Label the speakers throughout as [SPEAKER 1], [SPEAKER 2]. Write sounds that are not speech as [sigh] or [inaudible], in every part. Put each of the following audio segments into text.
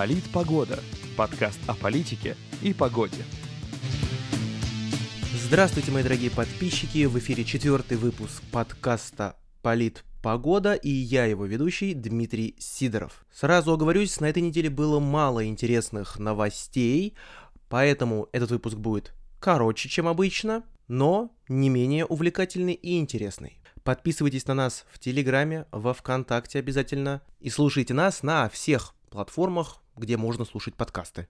[SPEAKER 1] Политпогода. Подкаст о политике и погоде.
[SPEAKER 2] Здравствуйте, мои дорогие подписчики! В эфире четвертый выпуск подкаста «Политпогода» и я, его ведущий, Дмитрий Сидоров. Сразу оговорюсь, на этой неделе было мало интересных новостей, поэтому этот выпуск будет короче, чем обычно, но не менее увлекательный и интересный. Подписывайтесь на нас в Телеграме, во Вконтакте обязательно и слушайте нас на всех платформах, где можно слушать подкасты.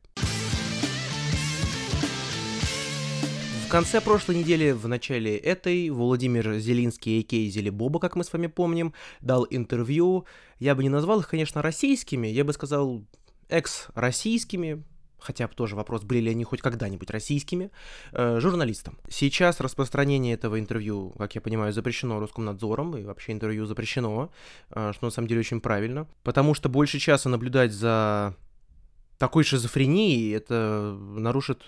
[SPEAKER 2] В конце прошлой недели, в начале этой, Владимир Зелинский, а.к.а. Зелебоба, как мы с вами помним, дал интервью. Я бы не назвал их, конечно, российскими, я бы сказал экс-российскими, хотя бы тоже вопрос, были ли они хоть когда-нибудь российскими, э, журналистам. Сейчас распространение этого интервью, как я понимаю, запрещено Роскомнадзором, и вообще интервью запрещено, э, что на самом деле очень правильно, потому что больше часа наблюдать за такой шизофренией, это нарушит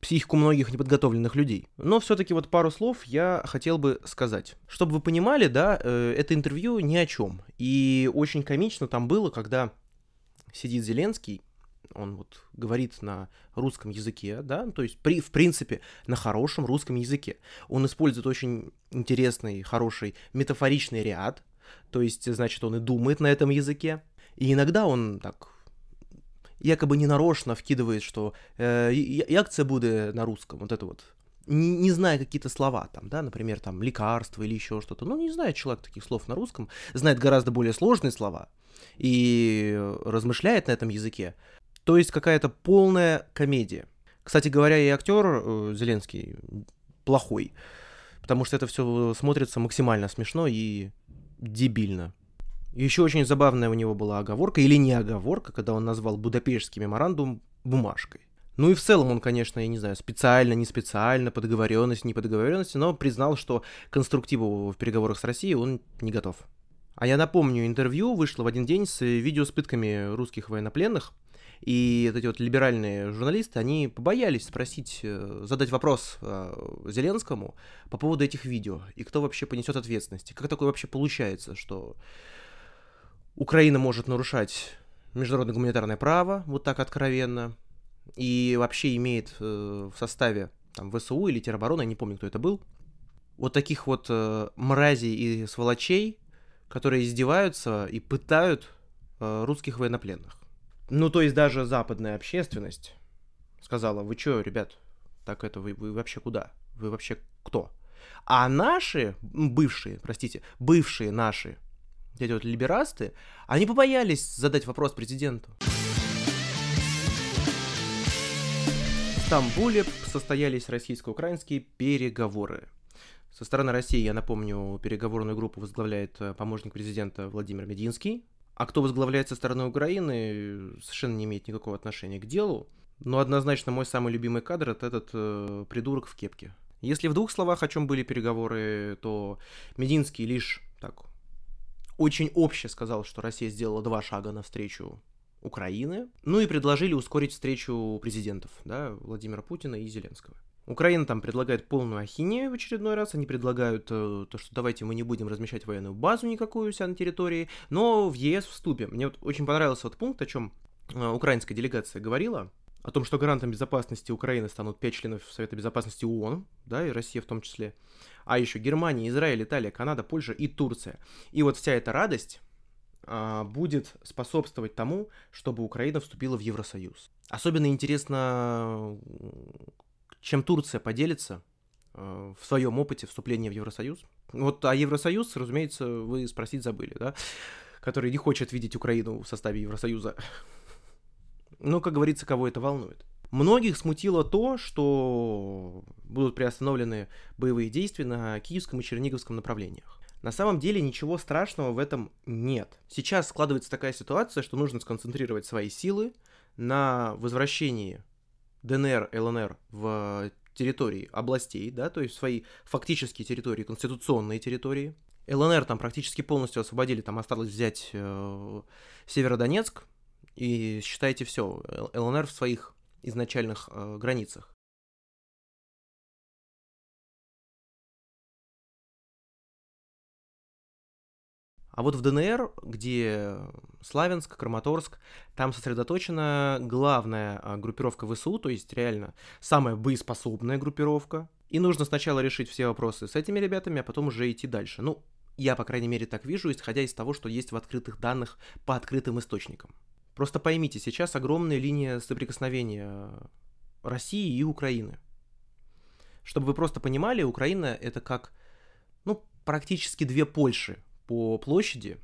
[SPEAKER 2] психику многих неподготовленных людей. Но все-таки вот пару слов я хотел бы сказать. Чтобы вы понимали, да, э, это интервью ни о чем. И очень комично там было, когда сидит Зеленский, он вот говорит на русском языке, да, то есть при, в принципе на хорошем русском языке. Он использует очень интересный, хороший метафоричный ряд, то есть, значит, он и думает на этом языке. И иногда он так якобы ненарочно вкидывает, что э, акция будет на русском, вот это вот, не, не зная какие-то слова, там, да, например, там, лекарство или еще что-то, ну, не знает человек таких слов на русском, знает гораздо более сложные слова и размышляет на этом языке, то есть какая-то полная комедия. Кстати говоря, и актер э, Зеленский плохой, потому что это все смотрится максимально смешно и дебильно. Еще очень забавная у него была оговорка, или не оговорка, когда он назвал Будапештский меморандум бумажкой. Ну и в целом он, конечно, я не знаю, специально, не специально, по договоренности, не по договоренности, но признал, что конструктиву в переговорах с Россией он не готов. А я напомню, интервью вышло в один день с видео с пытками русских военнопленных, и вот эти вот либеральные журналисты, они побоялись спросить, э, задать вопрос э, Зеленскому по поводу этих видео, и кто вообще понесет ответственность. Как такое вообще получается, что Украина может нарушать международное гуманитарное право вот так откровенно, и вообще имеет э, в составе там, ВСУ или теробороны, я не помню, кто это был, вот таких вот мразей и сволочей, которые издеваются и пытают русских военнопленных. Ну, то есть даже западная общественность сказала, вы чё, ребят, так это вы, вы вообще куда? Вы вообще кто? А наши, бывшие, простите, бывшие наши, эти вот либерасты, они побоялись задать вопрос президенту. В Стамбуле состоялись российско-украинские переговоры. Со стороны России, я напомню, переговорную группу возглавляет э, помощник президента Владимир Мединский, а кто возглавляет со стороны Украины, совершенно не имеет никакого отношения к делу. Но однозначно мой самый любимый кадр это этот э, придурок в кепке. Если в двух словах о чем были переговоры, то Мединский лишь так очень обще сказал, что Россия сделала два шага навстречу Украины, ну и предложили ускорить встречу президентов, да, Владимира Путина и Зеленского. Украина там предлагает полную ахинею в очередной раз. Они предлагают э, то, что давайте мы не будем размещать военную базу никакую у себя на территории, но в ЕС вступим. Мне вот очень понравился вот пункт, о чем э, украинская делегация говорила, о том, что гарантом безопасности Украины станут пять членов Совета Безопасности ООН, да, и Россия в том числе, а еще Германия, Израиль, Италия, Канада, Польша и Турция. И вот вся эта радость а, будет способствовать тому, чтобы Украина вступила в Евросоюз. Особенно интересно, чем Турция поделится э, в своем опыте вступления в Евросоюз. Вот а Евросоюз, разумеется, вы спросить забыли, да, который не хочет видеть Украину в составе Евросоюза. Ну, как говорится, кого это волнует. Многих смутило то, что будут приостановлены боевые действия на Киевском и Черниговском направлениях. На самом деле ничего страшного в этом нет. Сейчас складывается такая ситуация, что нужно сконцентрировать свои силы на возвращении ДНР, ЛНР в территории областей, да, то есть свои фактические территории, конституционные территории. ЛНР там практически полностью освободили, там осталось взять э, Северодонецк, и считайте все, ЛНР в своих изначальных э, границах. А вот в ДНР, где Славянск, Краматорск, там сосредоточена главная а, группировка ВСУ, то есть реально самая боеспособная группировка. И нужно сначала решить все вопросы с этими ребятами, а потом уже идти дальше. Ну, я, по крайней мере, так вижу, исходя из того, что есть в открытых данных по открытым источникам. Просто поймите, сейчас огромная линия соприкосновения России и Украины. Чтобы вы просто понимали, Украина это как, ну, практически две Польши по площади.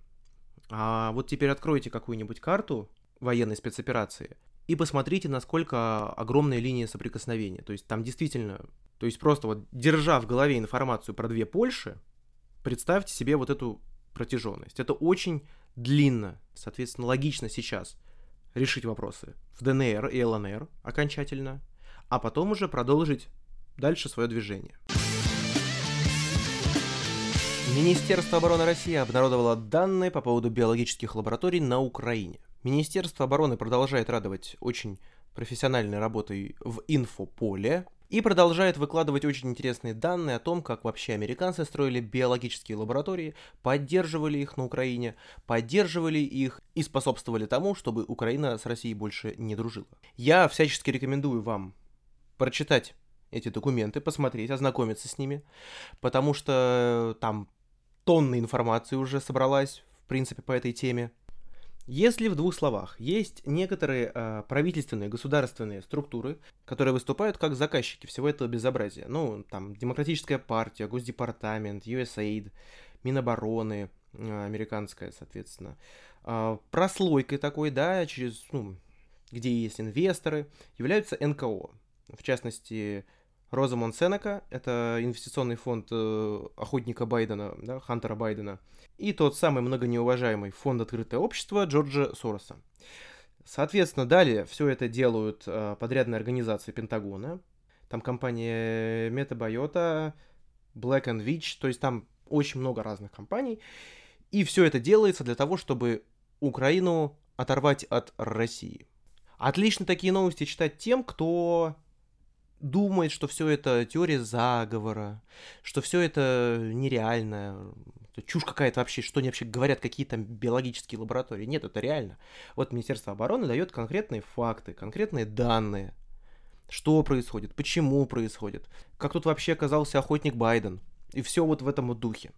[SPEAKER 2] А вот теперь откройте какую-нибудь карту военной спецоперации и посмотрите, насколько огромная линия соприкосновения. То есть там действительно, то есть просто вот держа в голове информацию про две Польши, представьте себе вот эту протяженность. Это очень длинно, соответственно, логично сейчас решить вопросы в ДНР и ЛНР окончательно, а потом уже продолжить дальше свое движение. Министерство обороны России обнародовало данные по поводу биологических лабораторий на Украине. Министерство обороны продолжает радовать очень профессиональной работой в инфополе и продолжает выкладывать очень интересные данные о том, как вообще американцы строили биологические лаборатории, поддерживали их на Украине, поддерживали их и способствовали тому, чтобы Украина с Россией больше не дружила. Я всячески рекомендую вам прочитать эти документы, посмотреть, ознакомиться с ними, потому что там тонны информации уже собралась, в принципе, по этой теме. Если в двух словах, есть некоторые э, правительственные государственные структуры, которые выступают как заказчики всего этого безобразия. Ну, там, Демократическая партия, Госдепартамент, USAID, Минобороны, э, американская, соответственно. Э, прослойкой такой, да, через, ну, где есть инвесторы, являются НКО. В частности, Розамон Сенека, это инвестиционный фонд э, охотника Байдена, да, Хантера Байдена, и тот самый многонеуважаемый фонд «Открытое общество» Джорджа Сороса. Соответственно, далее все это делают э, подрядные организации Пентагона, там компания Metabiota, Black and Witch, то есть там очень много разных компаний, и все это делается для того, чтобы Украину оторвать от России. Отлично такие новости читать тем, кто думает, что все это теория заговора, что все это нереально, чушь какая-то вообще, что они вообще говорят, какие там биологические лаборатории. Нет, это реально. Вот Министерство обороны дает конкретные факты, конкретные данные, что происходит, почему происходит, как тут вообще оказался охотник Байден. И все вот в этом вот духе.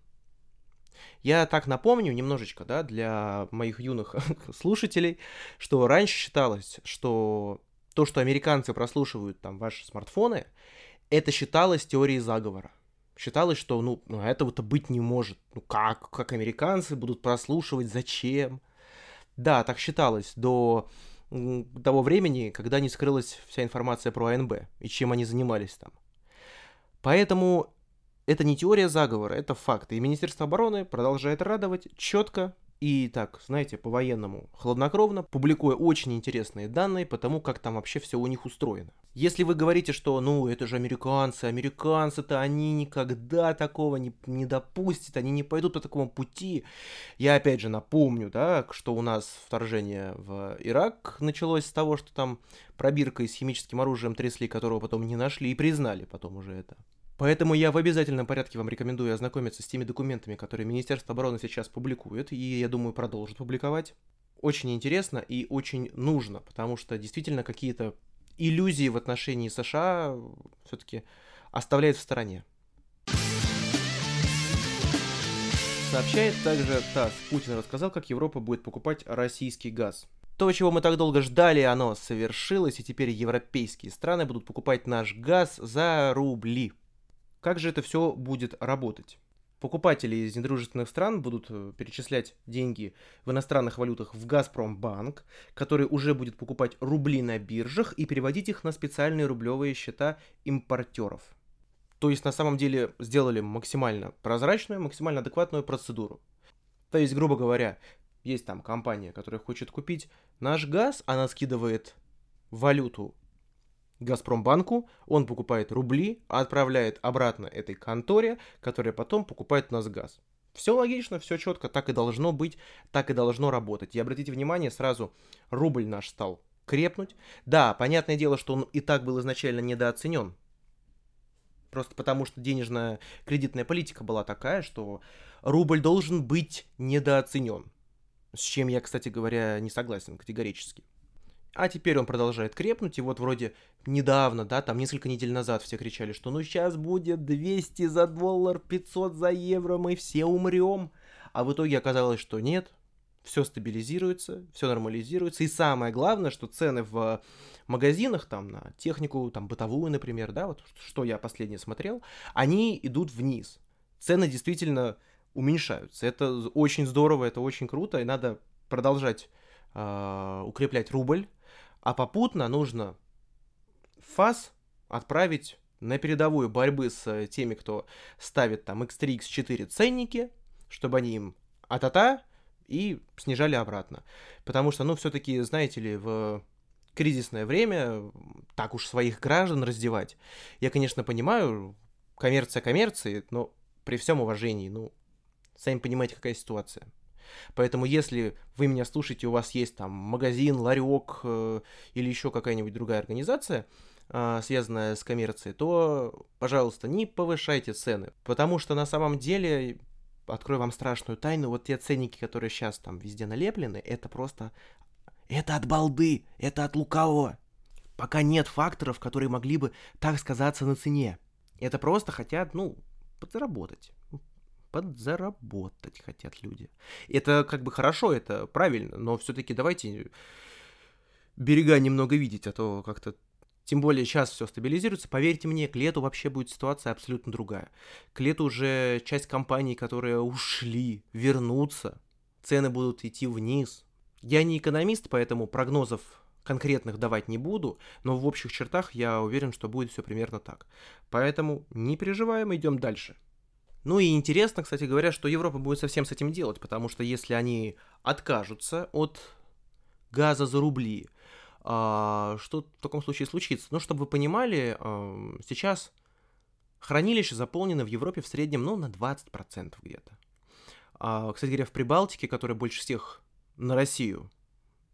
[SPEAKER 2] Я так напомню немножечко, да, для моих юных [laughs] слушателей, что раньше считалось, что то, что американцы прослушивают там ваши смартфоны, это считалось теорией заговора. Считалось, что ну, ну этого-то быть не может. Ну как? Как американцы будут прослушивать? Зачем? Да, так считалось до того времени, когда не скрылась вся информация про АНБ и чем они занимались там. Поэтому это не теория заговора, это факты. И Министерство обороны продолжает радовать четко, и так, знаете, по-военному, хладнокровно, публикуя очень интересные данные по тому, как там вообще все у них устроено. Если вы говорите, что, ну, это же американцы, американцы-то они никогда такого не, не допустят, они не пойдут по такому пути. Я опять же напомню, да, что у нас вторжение в Ирак началось с того, что там пробиркой с химическим оружием трясли, которого потом не нашли и признали потом уже это. Поэтому я в обязательном порядке вам рекомендую ознакомиться с теми документами, которые Министерство обороны сейчас публикует, и, я думаю, продолжит публиковать. Очень интересно и очень нужно, потому что действительно какие-то иллюзии в отношении США все-таки оставляют в стороне. Сообщает также ТАСС. Путин рассказал, как Европа будет покупать российский газ. То, чего мы так долго ждали, оно совершилось, и теперь европейские страны будут покупать наш газ за рубли. Как же это все будет работать? Покупатели из недружественных стран будут э, перечислять деньги в иностранных валютах в Газпромбанк, который уже будет покупать рубли на биржах и переводить их на специальные рублевые счета импортеров. То есть на самом деле сделали максимально прозрачную, максимально адекватную процедуру. То есть, грубо говоря, есть там компания, которая хочет купить наш газ, она скидывает валюту Газпромбанку, он покупает рубли, а отправляет обратно этой конторе, которая потом покупает у нас газ. Все логично, все четко, так и должно быть, так и должно работать. И обратите внимание, сразу рубль наш стал крепнуть. Да, понятное дело, что он и так был изначально недооценен. Просто потому, что денежная кредитная политика была такая, что рубль должен быть недооценен. С чем я, кстати говоря, не согласен категорически. А теперь он продолжает крепнуть, и вот вроде недавно, да, там несколько недель назад все кричали, что ну сейчас будет 200 за доллар, 500 за евро, мы все умрем. А в итоге оказалось, что нет, все стабилизируется, все нормализируется. И самое главное, что цены в магазинах там на технику, там бытовую, например, да, вот что я последнее смотрел, они идут вниз. Цены действительно уменьшаются. Это очень здорово, это очень круто, и надо продолжать э, укреплять рубль, а попутно нужно ФАС отправить на передовую борьбы с теми, кто ставит там X3, X4 ценники, чтобы они им а-та-та и снижали обратно. Потому что, ну, все-таки, знаете ли, в кризисное время так уж своих граждан раздевать. Я, конечно, понимаю, коммерция коммерции, но при всем уважении, ну, сами понимаете, какая ситуация. Поэтому, если вы меня слушаете, у вас есть там магазин, ларек э, или еще какая-нибудь другая организация, э, связанная с коммерцией, то, пожалуйста, не повышайте цены. Потому что на самом деле, открою вам страшную тайну, вот те ценники, которые сейчас там везде налеплены, это просто... Это от балды, это от лукавого. Пока нет факторов, которые могли бы так сказаться на цене. Это просто хотят, ну, подзаработать подзаработать хотят люди. Это как бы хорошо, это правильно, но все-таки давайте берега немного видеть, а то как-то тем более сейчас все стабилизируется. Поверьте мне, к лету вообще будет ситуация абсолютно другая. К лету уже часть компаний, которые ушли, вернутся. Цены будут идти вниз. Я не экономист, поэтому прогнозов конкретных давать не буду, но в общих чертах я уверен, что будет все примерно так. Поэтому не переживаем, идем дальше. Ну и интересно, кстати говоря, что Европа будет совсем с этим делать, потому что если они откажутся от газа за рубли, а, что в таком случае случится? Ну, чтобы вы понимали, а, сейчас хранилища заполнены в Европе в среднем, ну, на 20% где-то. А, кстати говоря, в Прибалтике, которая больше всех на Россию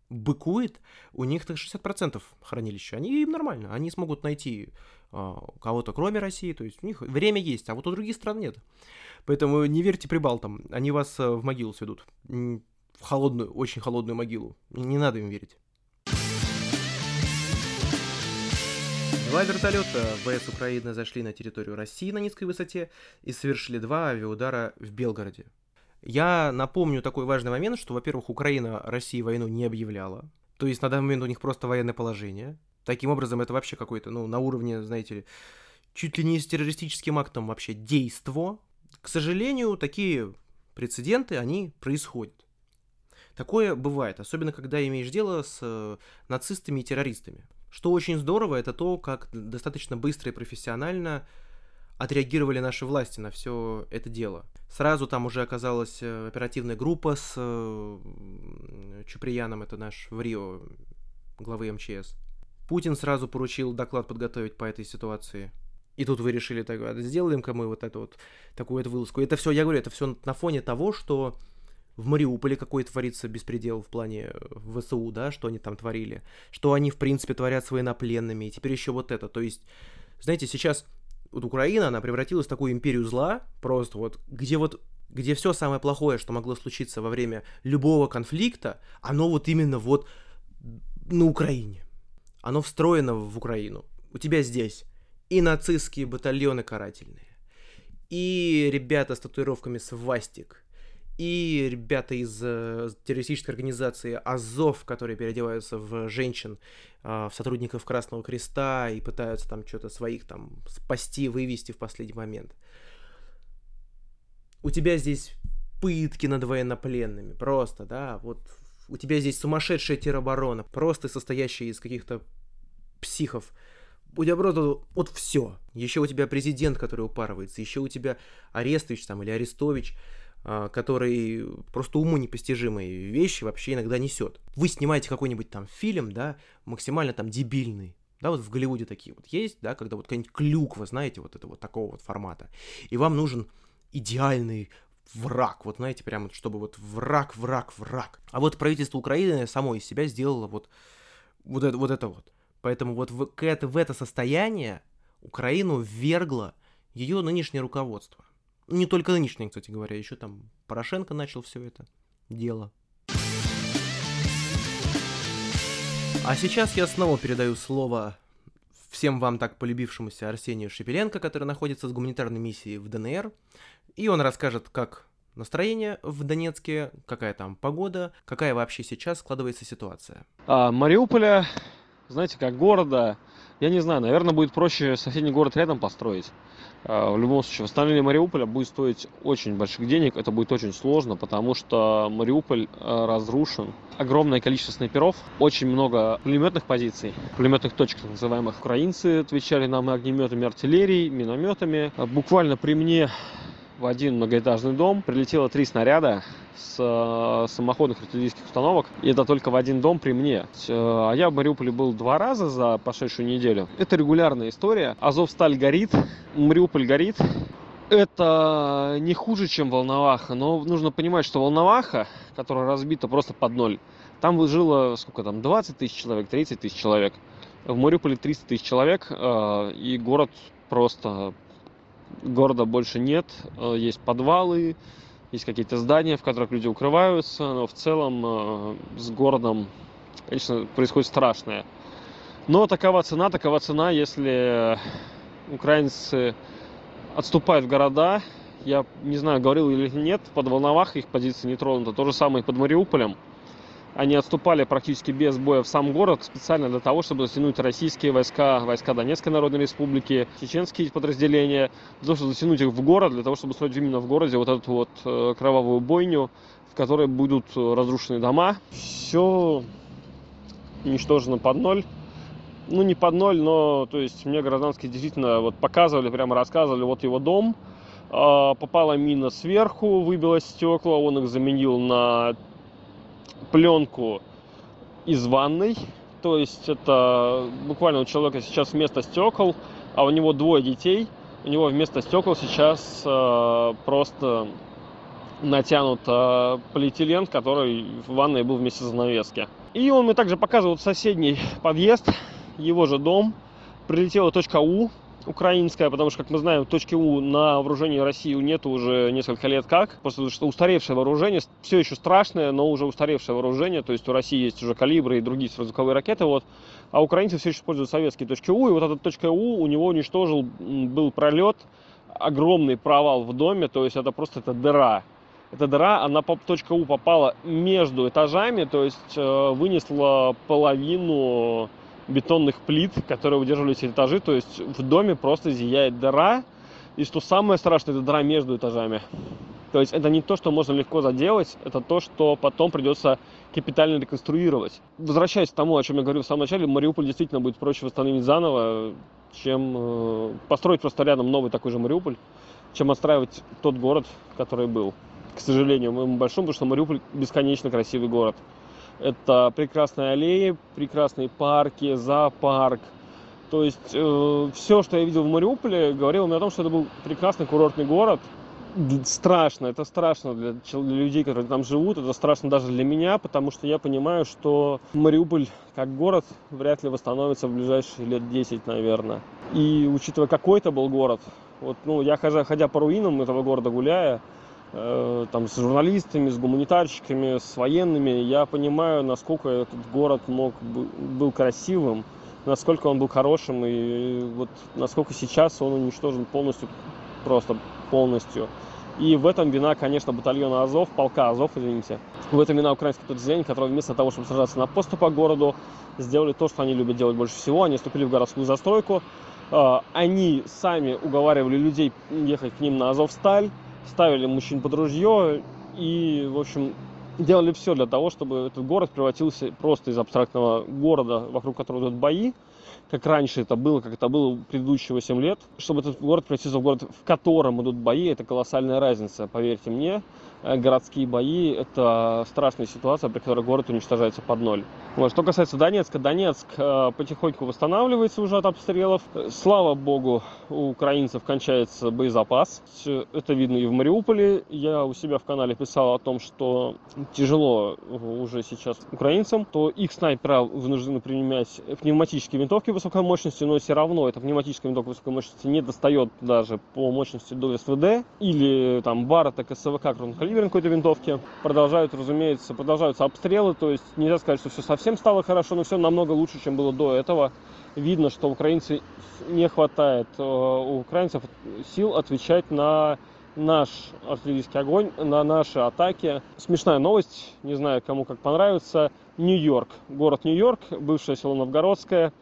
[SPEAKER 2] быкует, у них так 60% хранилища. Они им нормально, они смогут найти а, кого-то кроме России, то есть у них время есть, а вот у других стран нет. Поэтому не верьте прибалтам, они вас э, в могилу сведут, в холодную, очень холодную могилу. Не надо им верить. Два вертолета ВС Украины зашли на территорию России на низкой высоте и совершили два авиаудара в Белгороде. Я напомню такой важный момент, что, во-первых, Украина России войну не объявляла. То есть на данный момент у них просто военное положение. Таким образом, это вообще какой-то, ну, на уровне, знаете ли, чуть ли не с террористическим актом вообще действо. К сожалению, такие прецеденты, они происходят. Такое бывает, особенно когда имеешь дело с э, нацистами и террористами. Что очень здорово, это то, как достаточно быстро и профессионально отреагировали наши власти на все это дело. Сразу там уже оказалась э, оперативная группа с э, Чуприяном, это наш в Рио, главы МЧС. Путин сразу поручил доклад подготовить по этой ситуации. И тут вы решили, так, «А сделаем-ка мы вот эту вот такую вот вылазку. Это все, я говорю, это все на фоне того, что в Мариуполе какой творится беспредел в плане э, ВСУ, да, что они там творили, что они, в принципе, творят с военнопленными, и теперь еще вот это. То есть, знаете, сейчас вот Украина, она превратилась в такую империю зла, просто вот, где вот где все самое плохое, что могло случиться во время любого конфликта, оно вот именно вот на Украине. Оно встроено в Украину. У тебя здесь и нацистские батальоны карательные, и ребята с татуировками свастик, и ребята из э, террористической организации Азов, которые переодеваются в женщин, э, в сотрудников Красного Креста и пытаются там что-то своих там спасти, вывести в последний момент. У тебя здесь пытки над военнопленными, просто, да, вот у тебя здесь сумасшедшая тероборона, просто состоящая из каких-то психов. У тебя просто вот все. Еще у тебя президент, который упарывается, еще у тебя Арестович там или Арестович, а, который просто уму непостижимые вещи вообще иногда несет. Вы снимаете какой-нибудь там фильм, да, максимально там дебильный, да, вот в Голливуде такие вот есть, да, когда вот какая-нибудь клюква, знаете, вот это вот такого вот формата, и вам нужен идеальный враг, вот знаете, прямо чтобы вот враг, враг, враг. А вот правительство Украины само из себя сделало вот, вот, это, вот это вот. Поэтому вот в, это, в это состояние Украину ввергло ее нынешнее руководство. Не только нынешнее, кстати говоря, еще там Порошенко начал все это дело. А сейчас я снова передаю слово всем вам так полюбившемуся Арсению Шепеленко, который находится с гуманитарной миссией в ДНР. И он расскажет, как настроение в Донецке, какая там погода, какая вообще сейчас складывается ситуация.
[SPEAKER 3] А, Мариуполя, знаете, как города, я не знаю, наверное, будет проще соседний город рядом построить. А, в любом случае, восстановление Мариуполя будет стоить очень больших денег, это будет очень сложно, потому что Мариуполь а, разрушен. Огромное количество снайперов, очень много пулеметных позиций, пулеметных точек так называемых. Украинцы отвечали нам огнеметами, артиллерией, минометами. Буквально при мне в один многоэтажный дом прилетело три снаряда с э, самоходных артиллерийских установок. И это только в один дом при мне. Э, а я в Мариуполе был два раза за прошедшую неделю. Это регулярная история. Азовсталь горит, Мариуполь горит. Это не хуже, чем Волноваха, но нужно понимать, что Волноваха, которая разбита просто под ноль, там жило, сколько там, 20 тысяч человек, 30 тысяч человек. В Мариуполе 300 тысяч человек, э, и город просто города больше нет, э, есть подвалы, есть какие-то здания, в которых люди укрываются, но в целом э, с городом, конечно, происходит страшное. Но такова цена, такова цена, если украинцы отступают в города. Я не знаю, говорил или нет, под Волновах их позиции не тронуты. То же самое и под Мариуполем они отступали практически без боя в сам город специально для того, чтобы затянуть российские войска, войска Донецкой Народной Республики, чеченские подразделения, для того, чтобы затянуть их в город, для того, чтобы устроить именно в городе вот эту вот э, кровавую бойню, в которой будут разрушены дома. Все уничтожено под ноль. Ну, не под ноль, но, то есть, мне гражданские действительно вот показывали, прямо рассказывали, вот его дом, а, попала мина сверху, выбила стекла, он их заменил на пленку из ванной. То есть это буквально у человека сейчас вместо стекол, а у него двое детей, у него вместо стекол сейчас э, просто натянут э, полиэтилен, который в ванной был вместе занавески. И он мне также показывал соседний подъезд, его же дом. Прилетела точка У, украинская, потому что, как мы знаем, точки У на вооружении России нет уже несколько лет как, просто что устаревшее вооружение, все еще страшное, но уже устаревшее вооружение, то есть у России есть уже калибры и другие сверхзвуковые ракеты, вот, а украинцы все еще используют советские точки У, и вот эта точка У у него уничтожил, был пролет, огромный провал в доме, то есть это просто это дыра. Эта дыра, она по точка У попала между этажами, то есть э, вынесла половину бетонных плит, которые удерживали этажи. То есть в доме просто зияет дыра. И что самое страшное, это дыра между этажами. То есть это не то, что можно легко заделать, это то, что потом придется капитально реконструировать. Возвращаясь к тому, о чем я говорил в самом начале, Мариуполь действительно будет проще восстановить заново, чем э, построить просто рядом новый такой же Мариуполь, чем отстраивать тот город, который был. К сожалению, моему большому, потому что Мариуполь бесконечно красивый город. Это прекрасные аллеи, прекрасные парки, зоопарк. То есть э, все, что я видел в Мариуполе, говорило мне о том, что это был прекрасный курортный город. Страшно, это страшно для, для людей, которые там живут, это страшно даже для меня, потому что я понимаю, что Мариуполь как город вряд ли восстановится в ближайшие лет 10, наверное. И учитывая, какой это был город, вот, ну, я ходя, ходя по руинам этого города гуляя, там, с журналистами, с гуманитарщиками, с военными, я понимаю, насколько этот город мог был красивым, насколько он был хорошим, и вот насколько сейчас он уничтожен полностью, просто полностью. И в этом вина, конечно, батальона Азов, полка Азов, извините. В этом вина украинских подразделений, которые вместо того, чтобы сражаться на поступах к городу, сделали то, что они любят делать больше всего. Они вступили в городскую застройку. Э, они сами уговаривали людей ехать к ним на Азовсталь ставили мужчин под ружье и, в общем, делали все для того, чтобы этот город превратился просто из абстрактного города, вокруг которого идут бои, как раньше это было, как это было предыдущие 8 лет, чтобы этот город превратился в город, в котором идут бои, это колоссальная разница, поверьте мне. Э, городские бои – это страшная ситуация, при которой город уничтожается под ноль. Вот. Что касается Донецка, Донецк э, потихоньку восстанавливается уже от обстрелов. Слава богу, у украинцев кончается боезапас. Это видно и в Мариуполе. Я у себя в канале писал о том, что тяжело уже сейчас украинцам, то их снайпера вынуждены применять пневматические винтовки высокой мощности, но все равно эта пневматическая винтовка высокой мощности не достает даже по мощности до СВД или там Баррета, КСВК, крупнокалиберной какой-то винтовки. Продолжают, разумеется, продолжаются обстрелы, то есть нельзя сказать, что все совсем стало хорошо, но все намного лучше, чем было до этого. Видно, что украинцы не хватает э, у украинцев сил отвечать на наш артиллерийский огонь, на наши атаки. Смешная новость, не знаю, кому как понравится. Нью-Йорк, город Нью-Йорк, бывшее село Новгородское,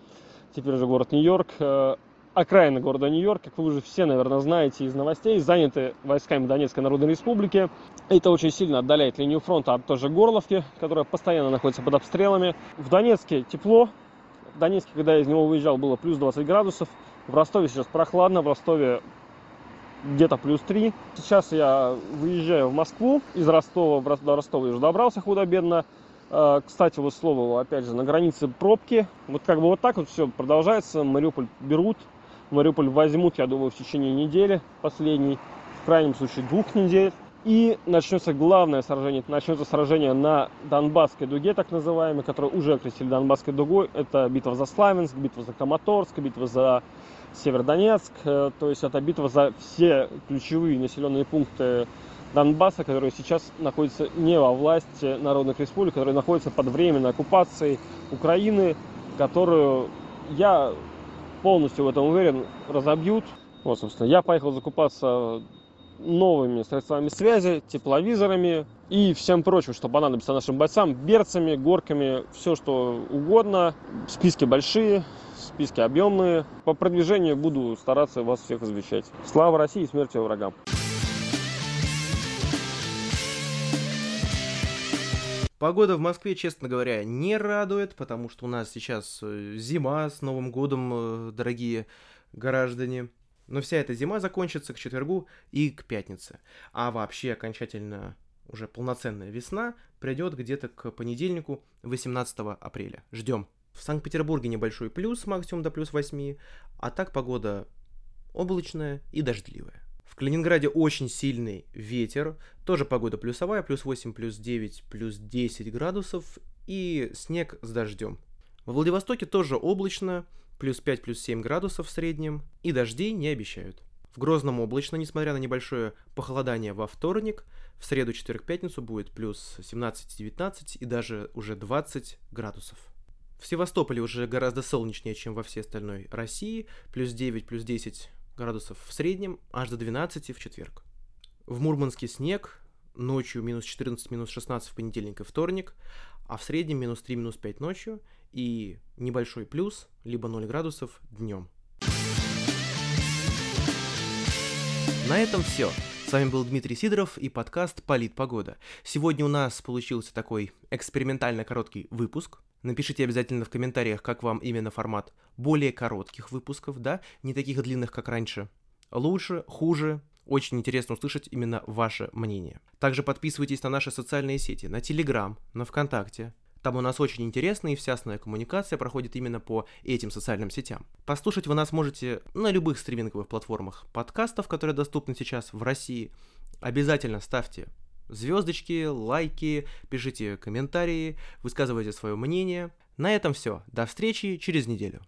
[SPEAKER 3] теперь уже город Нью-Йорк, э, окраина города Нью-Йорк, как вы уже все, наверное, знаете из новостей, заняты войсками Донецкой Народной Республики. Это очень сильно отдаляет линию фронта от той же Горловки, которая постоянно находится под обстрелами. В Донецке тепло. В Донецке, когда я из него выезжал, было плюс 20 градусов. В Ростове сейчас прохладно, в Ростове где-то плюс 3. Сейчас я выезжаю в Москву из Ростова, до Ростова уже добрался худо-бедно. А, кстати, вот слово, опять же, на границе пробки. Вот как бы вот так вот все продолжается. Мариуполь берут, Мариуполь возьмут, я думаю, в течение недели последней, в крайнем случае двух недель. И начнется главное сражение. Начнется сражение на Донбасской дуге, так называемой, которую уже окрестили Донбасской дугой. Это битва за Славянск, битва за Краматорск, битва за Северодонецк. Э, то есть это битва за все ключевые населенные пункты Донбасса, которые сейчас находятся не во власти народных республик, которые находятся под временной оккупацией Украины, которую я полностью в этом уверен, разобьют. Вот, собственно, я поехал закупаться новыми средствами связи, тепловизорами и всем прочим, что понадобится нашим бойцам, берцами, горками, все что угодно. Списки большие, списки объемные. По продвижению буду стараться вас всех извещать. Слава России и смерти врагам!
[SPEAKER 2] Погода в Москве, честно говоря, не радует, потому что у нас сейчас э, зима с Новым годом, э, дорогие граждане. Но вся эта зима закончится к четвергу и к пятнице. А вообще окончательно уже полноценная весна придет где-то к понедельнику 18 апреля. Ждем. В Санкт-Петербурге небольшой плюс, максимум до плюс 8, а так погода облачная и дождливая. Калининграде очень сильный ветер, тоже погода плюсовая, плюс 8, плюс 9, плюс 10 градусов и снег с дождем. Во Владивостоке тоже облачно, плюс 5, плюс 7 градусов в среднем, и дождей не обещают. В Грозном облачно, несмотря на небольшое похолодание во вторник, в среду, четверг, пятницу будет плюс 17-19 и даже уже 20 градусов. В Севастополе уже гораздо солнечнее, чем во всей остальной России, плюс 9, плюс 10 градусов в среднем, аж до 12 в четверг. В Мурманске снег, ночью минус 14, минус 16 в понедельник и вторник, а в среднем минус 3, минус 5 ночью и небольшой плюс, либо 0 градусов днем. На этом все. С вами был Дмитрий Сидоров и подкаст «Полит погода». Сегодня у нас получился такой экспериментально короткий выпуск. Напишите обязательно в комментариях, как вам именно формат более коротких выпусков, да, не таких длинных, как раньше. Лучше, хуже, очень интересно услышать именно ваше мнение. Также подписывайтесь на наши социальные сети, на Телеграм, на ВКонтакте. Там у нас очень интересная и всясная коммуникация проходит именно по этим социальным сетям. Послушать вы нас можете на любых стриминговых платформах подкастов, которые доступны сейчас в России. Обязательно ставьте звездочки, лайки, пишите комментарии, высказывайте свое мнение. На этом все. До встречи через неделю.